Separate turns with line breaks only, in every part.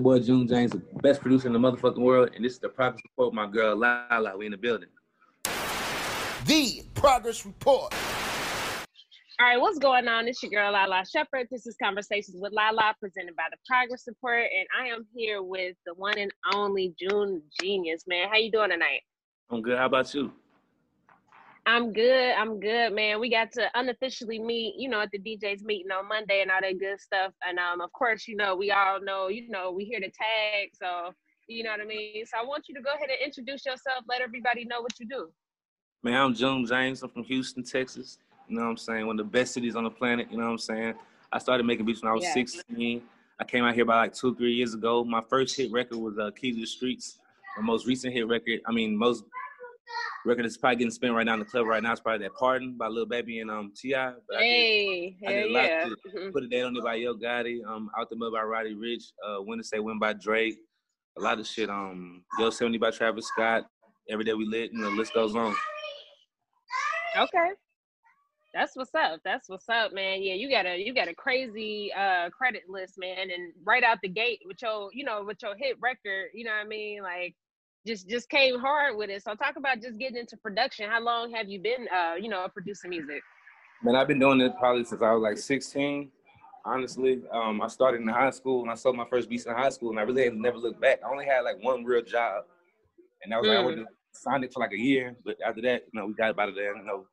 Your boy June James, the best producer in the motherfucking world, and this is the progress report. My girl Lala, we in the building.
The Progress Report.
All right, what's going on? It's your girl Lala Shepard. This is Conversations with Lala, presented by the Progress Report, and I am here with the one and only June Jenius. Man, how you doing tonight?
I'm good. How about you?
I'm good. I'm good, man. We got to unofficially meet, you know, at the DJ's meeting on Monday and all that good stuff. And um, of course, you know, we all know, you know, we here to tag, so you know what I mean. So I want you to go ahead and introduce yourself. Let everybody know what you do.
Man, I'm June James. I'm from Houston, Texas. You know what I'm saying? One of the best cities on the planet. You know what I'm saying? I started making beats when I was
Yeah.
16. I came out here about like two, three years ago. My first hit record was uh, Keys to the Streets. My most recent hit record, I mean, most record that's probably getting spent right now in the club right now is probably that Pardon by Lil Baby and um T.I. But I did-
Hey,
I did a lot
yeah.
to
Mhm.
Put it down on it by Yo Gotti, um, Out the Mud by Roddy Ricch, uh, Say When by Drake, a lot of shit. Um, Yosemite by Travis Scott, Every Day We Lit, and the list goes on.
Okay. That's what's up. That's what's up, man. Yeah, you got a you got a crazy uh credit list, man. And right out the gate with your, you know, with your hit record, you know what I mean? Like just just came hard with it. So talk about just getting into production. How long have you been uh, you know, producing music?
Man, I've been doing it probably since I was like 16. Honestly, um, I started in high school and I sold my first beats in high school, and I really have never looked back. I only had like one real job, and that was like I
Mm.
worked at Sonic for like a year. But after that, you know, we got out of there. You know,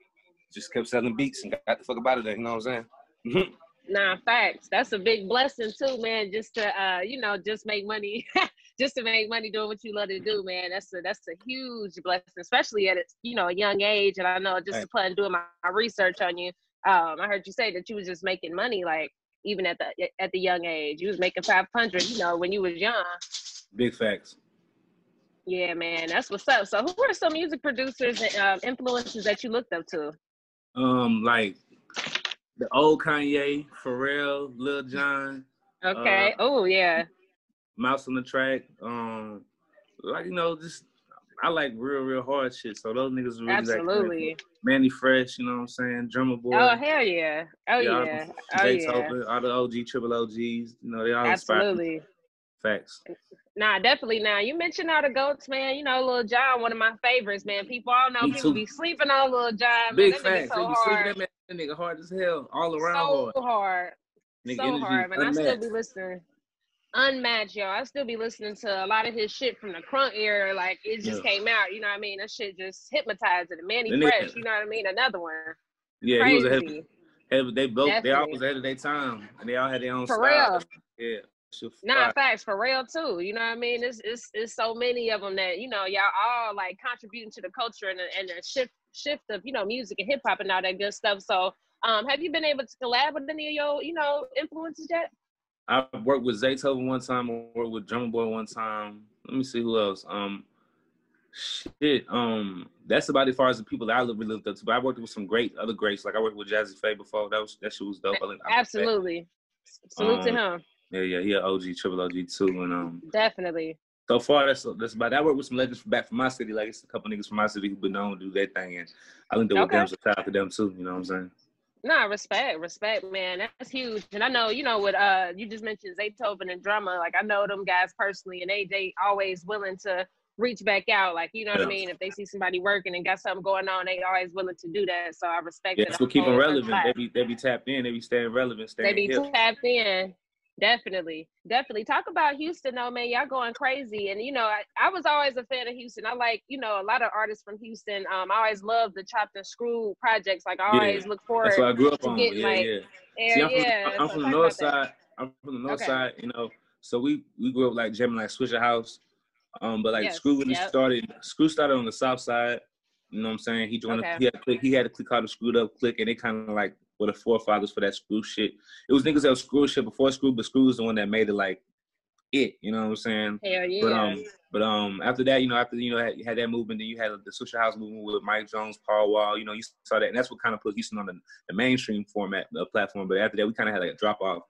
just kept selling beats and got the fuck up out of there. You know what I'm saying?
Nah, facts. That's a big blessing too, man. Just to uh, you know, just make money, just to make money doing what you love to do, man. That's a that's a huge blessing, especially at a you know a young age. And I know just
Right.
doing my, my research on you, um, I heard you say that you was just making money like even at the at the young age. You was making five hundred, you know, when you was young.
Big facts.
Yeah, man, that's what's up. So, who are some music producers and uh, influences that you looked up to?
Um, like the old Kanye, Pharrell, Lil Jon,
Okay.
Uh,
oh yeah.
Mouse on the track. Um, like you know, just I like real, real hard shit. So those niggas really like
Absolutely.
Mannie Fresh, you know what I'm saying? Drumma Boy.
Oh hell yeah. Oh
all
yeah.
the-
Oh yeah.
All the OG, triple OGs, you know, they all inspire.
Absolutely.
Facts.
Nah, definitely. Now you mentioned all the goats, man. You know, Lil Jon, one of my favorites, man. People all know
Me
people
too.
be sleeping on Lil Jon. Man.
Big
nigga
facts.
so
They be sleeping
hard.
that man, that nigga hard as hell, all around
so
hard.
hard.
Nigga
so
energy
hard, man. I still be listening. Unmatched, yo. I still be listening to a lot of his shit from the crunk era. Like it just
Yeah.
came out. You know what I mean? That shit just hypnotized it.
Mannie nigga-
Fresh, you know what I mean? Another one.
Yeah, he was ahead.
Crazy.
Of, they both, they all
Definitely.
was ahead of their time, and they all had their own
For
style.
real.
Yeah.
Nah, facts for real too. You know what I mean? It's it's it's so many of them that you know y'all all like contributing to the culture and the, and the shift shift of you know music and hip hop and all that good stuff. So, um, have you been able to collab with any of your you know influences yet?
I worked with Zaytoven one time. I worked with Drumma Boy one time. Let me see who else. Um, shit. Um, that's about as far as the people that I really looked up to. But I worked with some great other greats. Like I worked with Jazze Pha before. That was that shit was dope. I like- I.
Absolutely. Salute to
Um,
him.
Yeah, yeah, he a OG, triple OG too. And um,
Definitely.
so far that's that's about. I worked with some legends back from my city. Like it's a couple niggas from my city who've been known to do their thing, and I linked up with them. So shout out to them too. You know what I'm saying?
Nah, respect, respect, man. That's huge. And I know, you know, with uh you just mentioned Zaytoven and drummer, like I know them guys personally and they they always willing to reach back out. Like, you know what I mean? If they see somebody working and got something going on, they always willing to do that. So I respect
Yeah,
it.
that's what keep them relevant. They be they be tapped in. They be staying relevant,
They
staying
be
hip.
tapped in. Definitely, definitely. Talk about Houston, though, man. Y'all going crazy, and you know, I, I was always a fan of Houston. I like, you know, a lot of artists from Houston. Um, I always love the Chopped and Screw projects. Like, I
Yeah.
always look forward.
That's what I grew up on.
getting,
Yeah,
like,
yeah.
Yeah,
See, I'm from,
yeah.
I'm from the north
about that.
side. I'm from the north
Okay.
side, you know. So we we grew up like jamming like Swishahouse. Um, but like
Yes,
Screw really
yep.
started Screw started on the south side. You know what I'm saying? He joined
Okay.
a, he had a click, he had a click called the Screwed Up Click and they kinda like were the forefathers for that screw shit. It was niggas that was screw shit before Screw, but Screw was the one that made it like it, you know what I'm saying?
Hell yeah.
But um, but um, after that, you know, after you know, had, you had that movement, then you had the Swishahouse movement with Mike Jones, Paul Wall. You know, you saw that, and that's what kind of put Houston on the, the mainstream format, the platform. But after that, we kind of had like a drop off,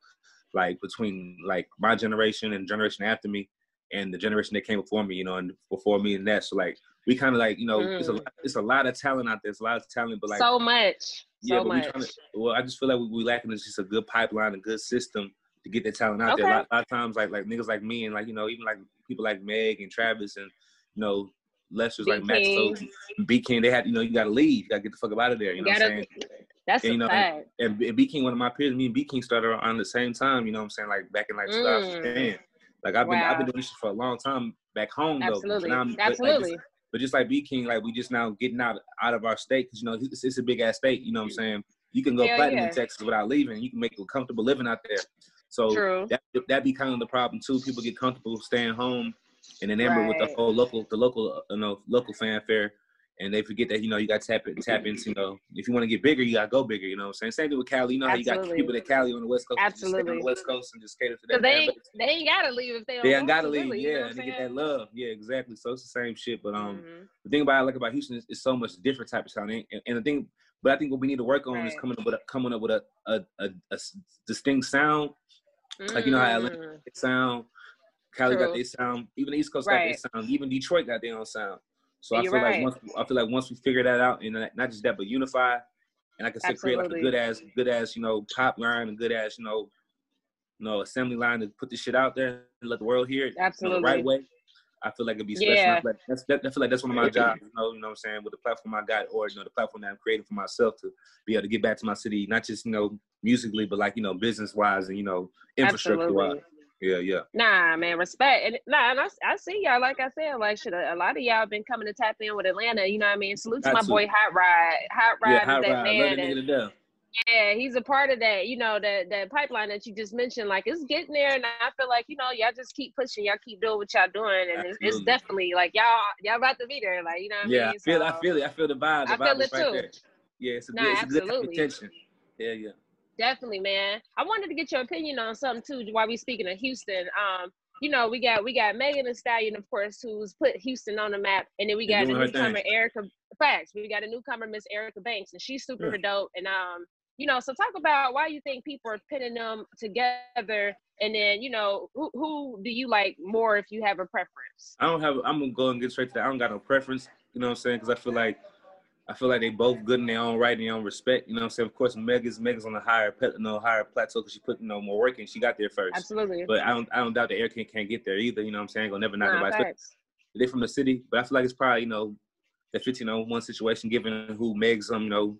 like between like my generation and generation after me, and the generation that came before me. You know, and before me and that. So like, we kind of like, you know, it's a
Mm.
it's a lot of talent out there. It's a lot of talent, but like,
so much.
Yeah,
So
but we
much.
trying to. Well, I just feel like we, we lacking is just a good pipeline, a good system to get that talent out there. A
Okay.
lot, a lot of times, like like niggas like me and like you know even like people like Meg and Travis and you know Lester's like Max. So B King. They had you know you got to leave, you got to get the fuck up out of there. You know what I'm saying?
That's
And, you know,
fact.
And, and B King, one of my peers, me and B King started around the same time. You know what I'm saying? Like back in like
Mm.
2010. Like I've been I've been doing this for a long time back home though.
Absolutely.
Like,
Absolutely.
just- but just like B King, like we just now getting out out of our state because you know it's, it's a big ass state. You know what I'm saying? You can go
Hell
platinum
yeah.
in Texas without leaving. You can make a comfortable living out there. So
True.
that that be kind of the problem too. People get comfortable staying home and enamored with the
Right.
whole local the local uh, you know local fanfare. And they forget that you know you got to tap it, tap into you know if you want to get bigger you gotta go bigger. You know what I'm saying? Same thing with Cali. You know how you got people that Cali on the West Coast that just stay on the West Coast and just cater to that.
they ain't, they ain't gotta leave if they don't
They ain't gotta leave,
really, you know
yeah, and they get that love, yeah, exactly. So it's the same shit, but um,
Mhm.
the thing about I like about Houston is it's so much different type of sound, and, and the thing, but I think what we need to work on is coming up with a, coming up with a, a, a, a distinct sound, like you know how Atlanta
Mm.
sound, Cali got
True.
their sound, even the East Coast got
Right.
their sound, even Detroit got their own sound. So I
You're
feel
right.
like once I feel like once we figure that out, and not not just that, but unify, and I said, create like a good ass, good ass, you know, pop line, and good ass, you know, you know, assembly line to put this shit out there and let the world hear it you know, the right way. I feel like it'd be special.
Yeah.
I feel like that's that, I feel like that's one of my jobs, you know, you know what I'm saying, with the platform I got or you know the platform that I'm creating for myself to be able to get back to my city, not just, you know, musically, but like, you know, business wise and, you know, infrastructure wise. Yeah, yeah.
Nah, man, respect. And nah, and I, I see y'all. Like I said, like shit, a, a lot of y'all been coming to tap in with Atlanta. You know what I mean? Salute to my boy Hot Rod. Hot Rod
yeah,
is
hot
that
ride. Love
man.
that
and- yeah, he's a part of that. You know that that pipeline that you just mentioned. Like it's getting there, and I feel like you know y'all just keep pushing. Y'all keep doing what y'all doing, and it's, it's definitely like y'all y'all about to be there. Like you know what I
Yeah, I
mean?
feel I
So-
feel it. I feel the vibe. The
I
vibe
feel
is
it
right
too.
there. Yeah, it's a
Nah,
good, it's a good. Yeah, yeah.
Definitely, man. I wanted to get your opinion on something too. While we speaking of Houston, um, you know, we got we got Megan Thee Stallion, of course, who's put Houston on the map, and then we got a
doing her thing.
newcomer, Erica. Facts. We got a newcomer, Miss Erica Banks, and she's super dope. And um, you know, so talk about why you think people are pinning them together, and then you know, who who do you like more if you have a preference?
I don't have. I'm gonna go and get straight to that. I don't got no preference. You know what I'm saying? Because I feel like I feel like they both good in their own right and their own respect. You know what I'm saying? Of course, Megan's Megan's on a higher you know, higher plateau because she put you know more work in. She got there first.
Absolutely.
But I don't I don't doubt that Eric can't, can't get there either. You know what I'm saying? Gonna never knock
Nah,
nobody. They from the city, but I feel like it's probably you know the 15 on one situation given who Meg's um you know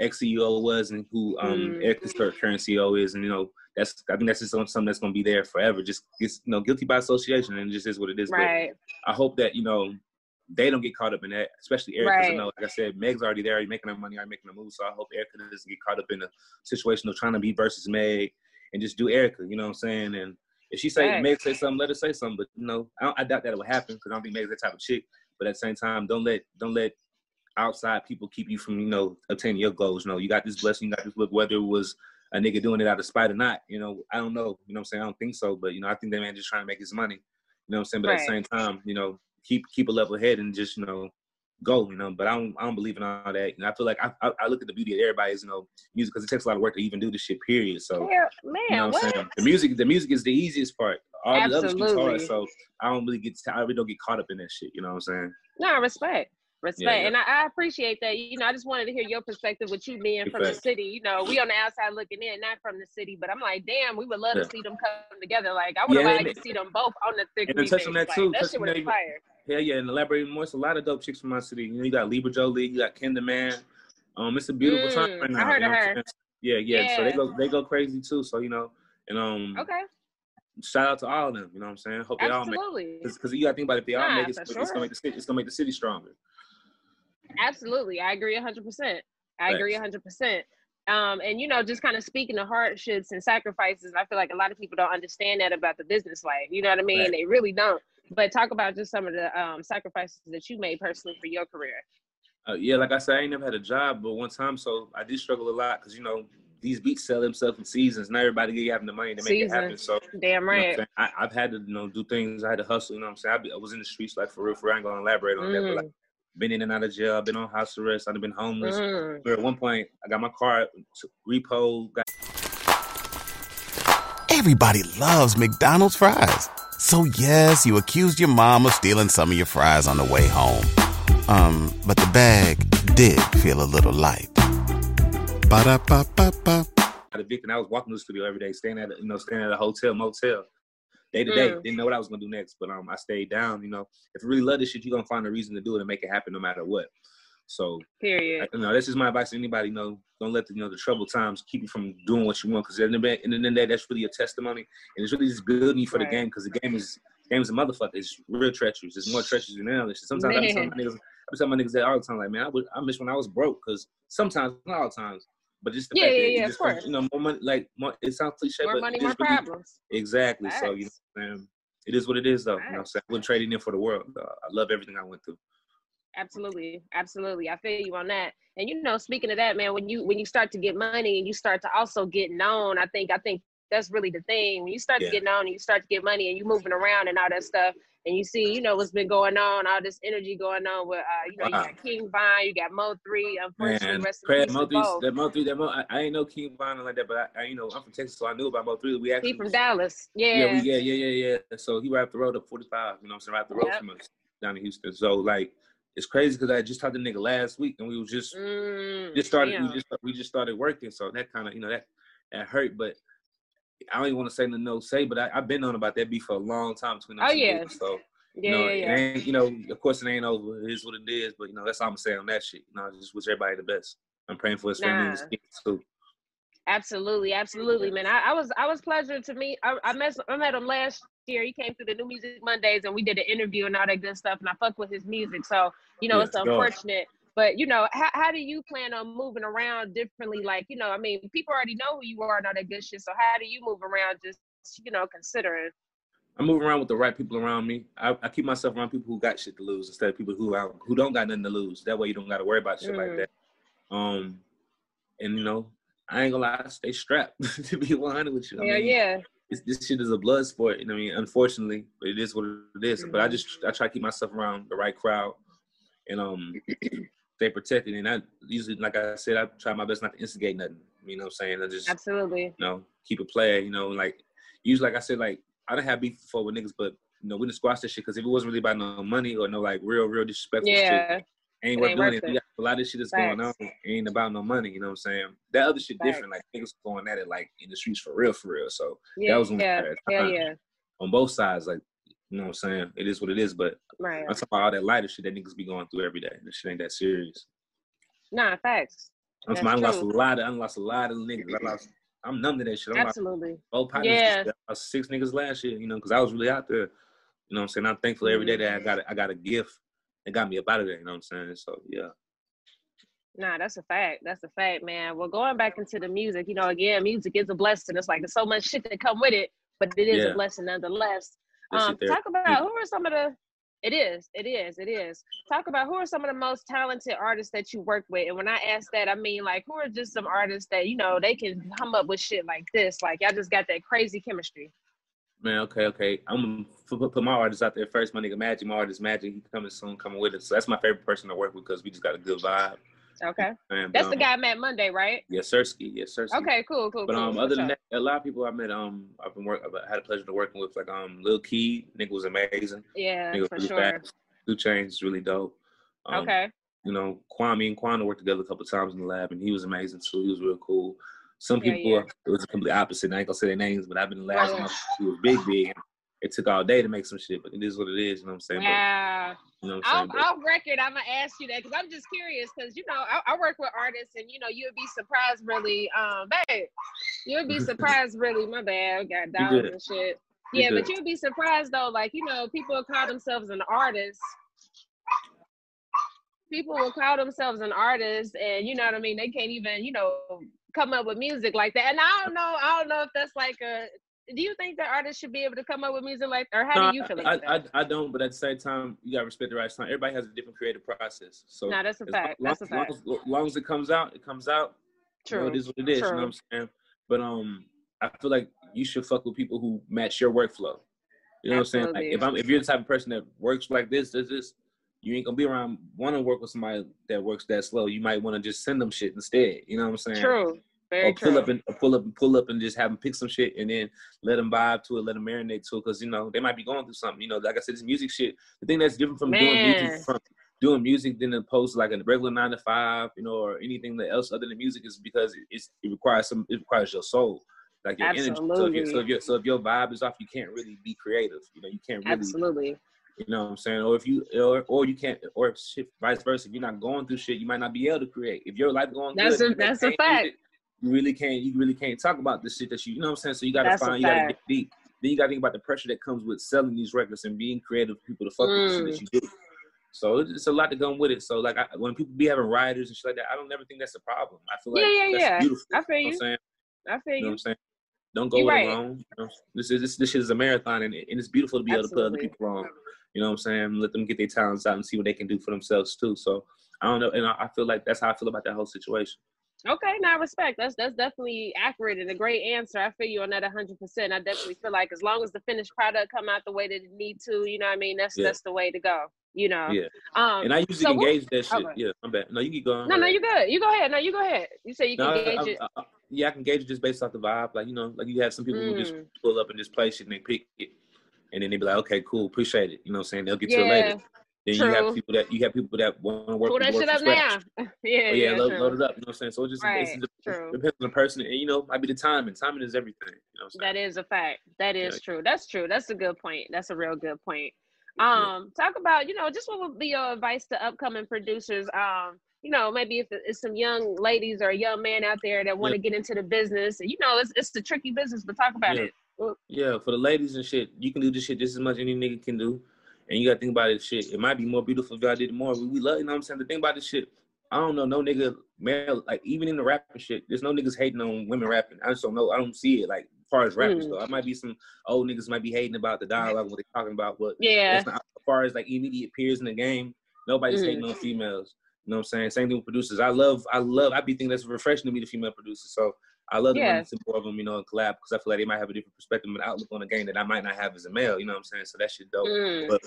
ex CEO was and who um
Mm.
Eric's current CEO is, and you know that's I think that's just something that's gonna be there forever. Just it's you know guilty by association, and it just is what it is. But
Right.
I hope that you know they don't get caught up in that, especially Eric. 'cause I
Right.
know, like I said, Meg's already there, already making her money, already making a move. So I hope Erica doesn't get caught up in a situation of trying to be versus Meg and just do Erica. You know what I'm saying? And if she say
Facts.
Meg say something, let her say something. But you know, I, don't, I doubt that it will happen because I don't think Meg's that type of chick. But at the same time, don't let don't let outside people keep you from you know obtaining your goals. You know, you got this blessing, you got this look, whether it was a nigga doing it out of spite or not. You know, I don't know. You know what I'm saying? I don't think so. But you know, I think that man just trying to make his money. You know what I'm saying? But at the same time, you know, keep keep a level head and just you know go. You know, but I don't I don't believe in all that. And I feel like I I, I look at the beauty of everybody's you know music because it takes a lot of work to even do this shit. Period. So.
Man,
You know what I'm saying? The music, the music is the easiest part. All the other shit's hard,
Absolutely.
so I don't really get, I really don't get caught up in that shit. You know what I'm saying?
No, I respect. Respect.
yeah.
And I, I appreciate that. You know, I just wanted to hear your perspective with you being from the city. You know, we on the outside looking in, not from the city, but I'm like, damn, we would love
Yeah.
to see them come together. Like, I would
Yeah,
liked
and-
to see them both on the thick
and touch on that
like,
too,
That shit would
that
have
even-
fire.
Yeah, yeah. And elaborating more, it's a lot of dope chicks from my city. You know, you got Libra Jolie, you got Kendra Man. Um, it's a beautiful time
Mm,
right
I
now.
heard
you know
her.
Yeah, yeah, So they go, they go crazy too. So you know, and um,
Okay.
shout out to all of them. You know what I'm saying? Hope they all make
Absolutely.
because you got to think about it, if they all make it, it's,
sure.
gonna make the city, it's gonna make the city stronger.
Absolutely. I agree 100%. I agree 100%. Um, and, you know, just kind of speaking of hardships and sacrifices, I feel like a lot of people don't understand that about the business life. You know what I mean?
Right.
They really don't. But talk about just some of the um, sacrifices that you made personally for your career.
Uh, yeah, like I said, I ain't never had a job, but one time, so I did struggle a lot because you know these beats sell themselves in seasons. Not everybody having the money to make it happen. So
Damn
you know
right.
I, I've had to you know do things. I had to hustle. You know what I'm saying? I, be, I was in the streets like for real. For real. I ain't gonna elaborate on that, but like been in and out of jail. I've been on house arrest. I've been homeless.
Mm.
Where at one point I got my car t- repo. Got
Everybody loves McDonald's fries. So yes, you accused your mom of stealing some of your fries on the way home. Um, but the bag did feel a little light. Ba-da-ba-ba-ba.
got evicted. I was walking to the studio every day, staying at a, you know staying at a hotel, motel, day to day.
Mm.
Didn't know what I was gonna do next, but um, I stayed down. You know, if you really love this shit, you're gonna find a reason to do it and make it happen no matter what. So
Period.
you know, that's just my advice to anybody. You know, don't let the you know the troubled times keep you from doing what you want. Because at the end of the the day, that's really a testimony, and it's really just building you for
Right.
the game. Because the game is game is a motherfucker. It's real treacherous. It's more treacherous than analysis. Sometimes I be telling my niggas, I be telling my niggas that all the time, like man, I, would, I miss when I was broke. Because sometimes, not all the times, but just the
Yeah,
fact
yeah,
that
yeah, of
just
course.
you know more money. Like more, it sounds cliche,
More
but
money, more
really-
problems.
Exactly. So you know,
Facts.
what I'm it is what it is, though. You know, I'm saying I wouldn't trade it in for the world. Uh, I love everything I went through.
Absolutely, absolutely. I feel you on that. And you know, speaking of that, man, when you when you start to get money and you start to also get known, I think I think that's really the thing. When you start
Yeah.
to get known and you start to get money and you moving around and all that stuff, and you see, you know, what's been going on, all this energy going on with, uh, you know,
Wow.
you got King Von, you got Mo Three. Unfortunately,
Man,
rest
Craig,
Mo3,
that Mo3, that Mo, I, I ain't know King Von like that, but I, I, you know, I'm from Texas, so I knew about Mo3. We actually
He from Dallas. Yeah.
Yeah, we, yeah, yeah, yeah, yeah. So he right up the road up 45. You know what I'm saying? Right up the road
Yep.
from us down in Houston. So like, it's crazy because I just talked to the nigga last week and we was just
Mm,
just started.
damn.
We just we just started working. So that kind of you know that that hurt, but. I don't even want to say no no say, but I, I've been on about that beef for a long time between them
Oh,
two
yeah.
niggas. So
yeah,
you know,
yeah, yeah.
you know, of course it ain't over. It is what it is, but you know, that's all I'm saying on that shit. You know, I just wish everybody the best. I'm praying for his family and his kids too.
Absolutely, absolutely, man. I, I was I was pleasure to meet. I, I met I met him last year. He came through the New Music Mondays, and we did an interview and all that good stuff. And I fuck with his music, so you know it's unfortunate. But you know, how, how do you plan on moving around differently? Like you know, I mean, people already know who you are and all that good shit. So how do you move around? Just you know, considering.
I move around with the right people around me. I, I keep myself around people who got shit to lose instead of people who out, who don't got nothing to lose. That way you don't got to worry about shit like
Mm.
that. Um, and you know, I ain't gonna lie, I stay strapped to be 100 with you. I
Yeah,
mean,
yeah.
This, this shit is a blood sport. You know what I mean? Unfortunately, but it is what it is. But I
Mhm.
just I try to keep myself around the right crowd and um stay protected. And I usually, like I said, I try my best not to instigate nothing. You know what I'm saying? I just
Absolutely.
you know, keep it playing, you know, like usually like I said, like I don't have beef before with niggas, but you know, we didn't squash this shit because if it wasn't really about no money or no like real, real disrespectful shit,
Yeah.
ain't worth doing it.
it.
A lot of this shit that's going on ain't about no money, you know what I'm saying? That other shit
Facts.
different, like niggas going at it like in the streets for real, for real. So
Yeah.
was when we
yeah. Yeah. Yeah.
on both sides, like you know what I'm saying? It is what it is, but
Right.
I'm talking about all that lighter shit that niggas be going through every day. This shit ain't that serious.
Nah. Facts.
I'm
That's
talking, I lost a lot of I lost a lot of niggas. I lost I'm numb to that shit. I'm
Absolutely.
Both partners,
Yeah.
I six niggas last year, you know, because I was really out there. You know what I'm saying? I'm thankful every day that I got a, I got a gift that got me up out of there. You know what I'm saying? So yeah,
Nah, that's a fact. That's a fact, man. Well, going back into the music, you know, again, music is a blessing. It's like there's so much shit that come with it, but it is
Yeah.
a blessing nonetheless. Um, talk about who are some of the. It is. It is. It is. Talk about who are some of the most talented artists that you work with, and when I ask that, I mean like who are just some artists that you know they can come up with shit like this. Like y'all just got that crazy chemistry.
man. Okay, okay. I'm gonna put, put my artist out there first. My nigga Magic, my artist Magic. He coming soon, coming with us. So that's my favorite person to work with because we just got a good vibe.
Okay,
And,
that's the
um,
guy I met Monday, right?
Yes, Sirski. Yes, Sirski.
Okay, cool, cool,
But um,
For
other than that, a lot of people I met, um, I've been work, I've had a pleasure to working with, like um, Lil Keed, nigga was amazing.
yeah,
Nigga was
for
really
sure.
fast. 2 Chainz really dope. Um,
Okay,
you know, Kwame and Quana worked together a couple times in the lab, and he was amazing too. He was real cool. Some people,
yeah.
it was a complete opposite. I ain't gonna say their names, but I've been in the lab. He was big, big. It took all day to make some shit, but it is what it is. You know what I'm saying?
wow.
But, you know what I'm saying?
Off record, I'm gonna ask you that because I'm just curious because you know I, I work with artists and you know you would be surprised really, um, babe, you would be surprised really. My bad, I got dogs and shit. Yeah, but you'd be surprised though. Like you know, people call themselves an artist. People will call themselves an artist, and you know what I mean. They can't even, you know, come up with music like that. And I don't know. I don't know if that's like a. Do you think that artists should be able to come up with music like, or how
No,
do you feel
I,
about
I,
that?
I, I don't, but at the same time, you gotta respect the right time. Everybody has a different creative process. So
No, that's a
as
fact.
long-
That's a
long,
fact.
As long as it comes out, it comes out. You know,
True.
it is what it is. You know what I'm saying? But um, I feel like you should fuck with people who match your workflow. You know what I'm saying? Like if I'm if you're the type of person that works like this, this, this, you ain't gonna be around want to work with somebody that works that slow. You might want to just send them shit instead. You know what I'm saying?
True. Very
or pull
true.
up and pull up and pull up and just have them pick some shit and then let them vibe to it, let them marinate to it, because you know they might be going through something. You know, like I said, this music shit. The thing that's different from doing music from doing music than opposed to like a regular nine to five, you know, or anything else other than music is because it, it's, it requires some it requires your soul, like your energy. So if, you
Absolutely.
so, so if your vibe is off, you can't really be creative. You know, you can't really
Absolutely.
you know what I'm saying? Or if you or or you can't or shit, vice versa. If you're not going through shit, you might not be able to create. If your life going
That's
good,
a- that's a fact.
music, You really can't you really can't talk about the shit that you you know what I'm saying? So you gotta
That's
find you gotta get deep. Then you gotta think about the pressure that comes with selling these records and being creative for people to fuck with the shit that mm. you do. So it's, a lot to go with it. So like I, when people be having writers and shit like that, I don't ever think that's a problem. I feel like
Yeah, yeah,
that's
yeah.
beautiful.
I feel
You know
you.
what I'm saying?
I feel
You know what. I'm saying? Don't go with
right.
it alone. You know, this is this, this shit is a marathon, and, and it's beautiful to be able to put other people on. You know what I'm saying? Let them get their talents out and see what they can do for themselves too. So I don't know, and I, I feel like that's how I feel about that whole situation.
Okay, now respect. That's that's definitely accurate and a great answer. I feel you on that hundred percent. I definitely feel like as long as the finished product come out the way that it need to, you know what I mean, that's
Yeah.
that's the way to go. You know.
Yeah,
Um
and I usually
so
engage that shit.
okay.
Yeah, I'm bad. No, you keep going.
No, no, you good. You go ahead. No, you go ahead. You say you
No,
can
I-
gauge
I-
it.
I- I- yeah, I can gauge it just based off the vibe. Like you know, like you have some people who just
Mm.
pull up and just play shit and they pick it, and then they be like, okay, cool, appreciate it. You know what I'm saying? They'll get to it later. Then you have people that you have people that want to work.
Pull that shit up now. yeah,
Oh, yeah,
yeah,
load, load it up. You know what I'm saying? So it just,
Right,
just depends on the person, and you know, might be the timing. Timing is everything. You know what I'm?
That is a fact. That is
Yeah.
true. That's true. That's a good point. That's a real good point.
Yeah.
Um, talk about you know just what would be your advice to upcoming producers? Um, you know maybe if it's some young ladies or a young man out there that want to get into the business, and you know it's it's a tricky business, but talk about
Yeah.
it.
Yeah, for the ladies and shit, you can do this shit just as much as any nigga can do. And you gotta think about this shit. It might be more beautiful if y'all did more. We, we love, you know what I'm saying? The thing about this shit, I don't know, no nigga, male, like even in the rapping shit, there's no niggas hating on women rapping. I just don't know. I don't see it. Like, as far as rappers
Mm.
though, I might be some old niggas might be hating about the dialogue, what they talking about, but
Yeah,
not, as far as like immediate peers in the game, nobody's
Mm.
hating on females. You know what I'm saying? Same thing with producers. I love, I love, I be thinking that's refreshing to me, the female producers. So I love to
Yeah.
into more of them, you know, and collab because I feel like they might have a different perspective and outlook on the game that I might not have as a male. You know what I'm saying? So that shit dope.
Mm.
But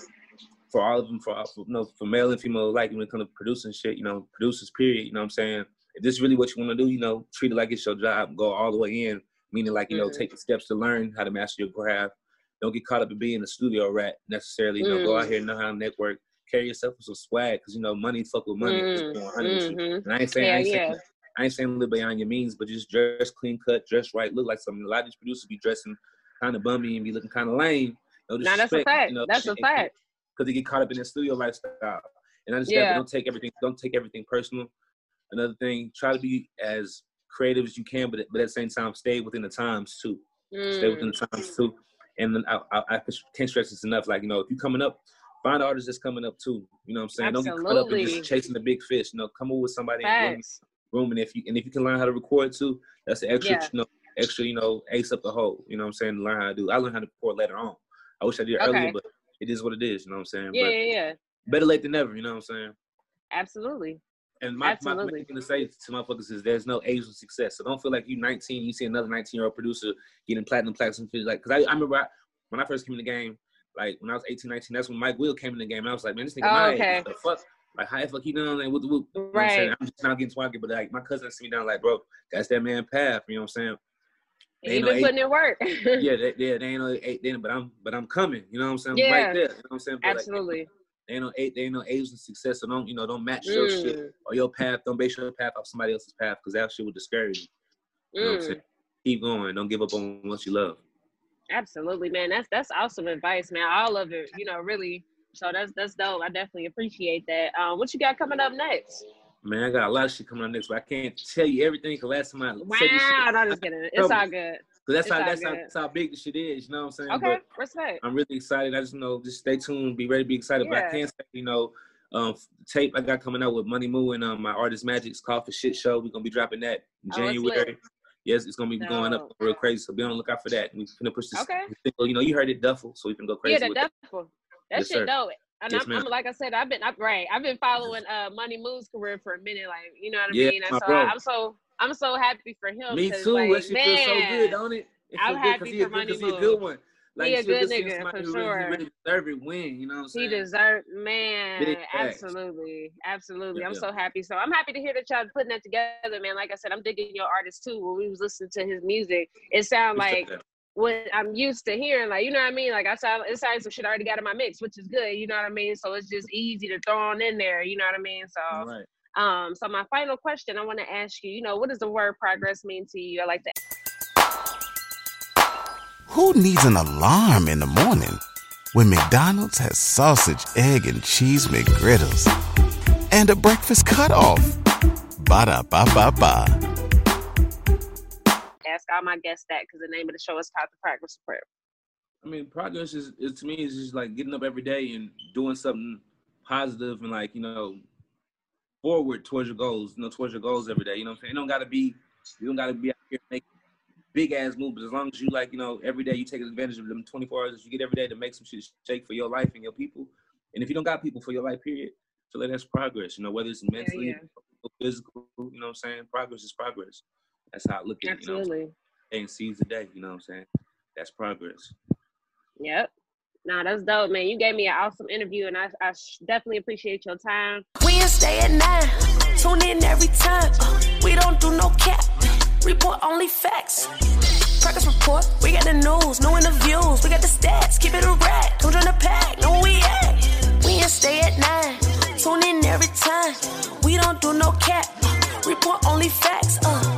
for all of them, for, for you know, for male and female alike, when it comes to producing shit, you know, producers, period. You know what I'm saying? If this is really what you want to do, you know, treat it like it's your job. Go all the way in, meaning like you know,
Mhm.
take the steps to learn how to master your craft. Don't get caught up in being a studio rat necessarily. You know, go out
Mm.
here and know how to network. Carry yourself with some swag, because you know, money fuck with money.
Mm.
100 with you.
Mhm.
And I ain't saying, I
Yeah,
ain't saying,
yeah.
I ain't saying live beyond your means, but just dress clean cut, dress right, look like something. A lot of these producers be dressing kind of bummy and be looking kind of lame. No
that's a fact.
You know,
That's a fact.
Because they get caught up in their studio lifestyle. And I just
Yeah.
don't take everything. Don't take everything personal. Another thing, try to be as creative as you can, but but at the same time, stay within the times too. Stay within
Mm.
the times too. And then I, I, I can't stress this enough. Like you know, if you're coming up, find artists that's coming up too. You know what I'm saying? Absolutely. Don't get caught up in just chasing the big fish. You know, come up with somebody room and if you and if you can learn how to record too, that's the extra
Yeah.
you know extra, you know, ace up the hole. You know what I'm saying? To learn how to do. I learned how to record later on. I wish I did
Okay.
earlier, but it is what it is, you know what I'm saying?
Yeah,
but
yeah, yeah.
better late than never, you know what I'm saying?
Absolutely.
And my, my
Absolutely.
main thing to say to my motherfuckers is there's no age of success. So don't feel like you're 19, you see another 19 year old producer getting platinum plaques and like. Because I, I remember I, when I first came in the game, like when I was 18, 19, that's when Mike Will came in the game, and I was like, man, this nigga
Oh,
my
okay.
age. What the fuck? Like how the fuck he done? Like what the whoop? You know what I'm? I'm just not getting swaggy, but like my cousin sit me down like, bro, that's that man path. You know what I'm saying? They
been putting in work.
yeah, they, yeah, they ain't no eight then, but I'm but I'm coming. You know what I'm saying?
Yeah.
right there. You know what I'm saying? But, like,
Absolutely.
they ain't no eight, they ain't no age of success. So don't you know? Don't match your shit
Mm,
or your path. Don't base your path off somebody else's path because that shit will discourage you. You know what I'm
mm.
saying? Keep going. Don't give up on what you love.
Absolutely, man. That's that's awesome advice, man. All of it, you know, really. So that's that's dope. I definitely appreciate that. Um, what you got coming up next?
Man, I got a lot of shit coming up next, but I can't tell you everything because last time I
Wow,
said this shit,
no, just kidding. It's all good.
that's
It's
how that's how, that's how big the shit is. You know what I'm saying?
Okay,
But
respect.
I'm really excited. I just know just stay tuned, be ready to be excited. But I can say, you know, um, tape I got coming out with Money Mu and um, my artist Magic's called for Shit Show. We're gonna be dropping that in
Oh.
January. Yes, it's gonna be going up real crazy. So be on the lookout for that. We're gonna push this.
Okay.
Single. You know, you heard it, Duffel, so we can go crazy
Yeah, the duffel. That
Yes,
shit
sir.
dope. And
Yes,
I'm. I'm like I said, I've been up right. I've been following uh Money Mu's career for a minute, like you know what I
Yeah,
mean. And so. I, am so I'm so happy for him.
Me too.
Like,
that shit
man,
feels so good, don't it? it
I'm
good
happy
he a
for
good-
Money
'cause he a good one.
He a good nigga, for
really,
sure.
who really deserve it win. You know what I'm
He
saying?
deserved, man.
Big facts.
Absolutely, absolutely. I'm
Yeah.
so happy. So I'm happy to hear that y'all putting that together, man. Like I said, I'm digging your artist too. When we was listening to his music, it sound like what I'm used to hearing. Like you know what I mean? Like I saw it sounds some shit I already got in my mix, which is good. You know what I mean? So it's just easy to throw on in there. You know what I mean? So
All right.
um, so my final question I want to ask you. You know, what does the word progress mean to you? I like to
Who needs an alarm in the morning when McDonald's has sausage, egg, and cheese McGriddles and a breakfast cutoff? Ba da ba ba ba.
All my guests that because the name of the show is called the Progress Report.
I mean, progress is, is to me is just like getting up every day and doing something positive and like you know forward towards your goals. You know, towards your goals every day. You know what I'm saying? It don't gotta be. You don't gotta be out here making big ass moves, but as long as you like, you know, every day you take advantage of them 24 hours that you get every day to make some shit shake for your life and your people. And if you don't got people for your life, period, like that's progress. You know, whether it's mentally,
yeah.
physical. You know what I'm saying? Progress is progress. That's how I look at it. You know, what I'm saying?
Absolutely.
Day and seize the day. You know what I'm saying? That's progress.
Yep. Nah, that's dope, man. You gave me an awesome interview, and I, I sh- definitely appreciate your time.
Wednesday at 9. Tune in every time. Uh, we don't do no cap. Report only facts. Progress report. We got the news, new interviews. We got the stats. Keep it a rack. Don't join the pack. Know where we at. Wednesday at 9. Tune in every time. We don't do no cap. Uh, report only facts. Uh,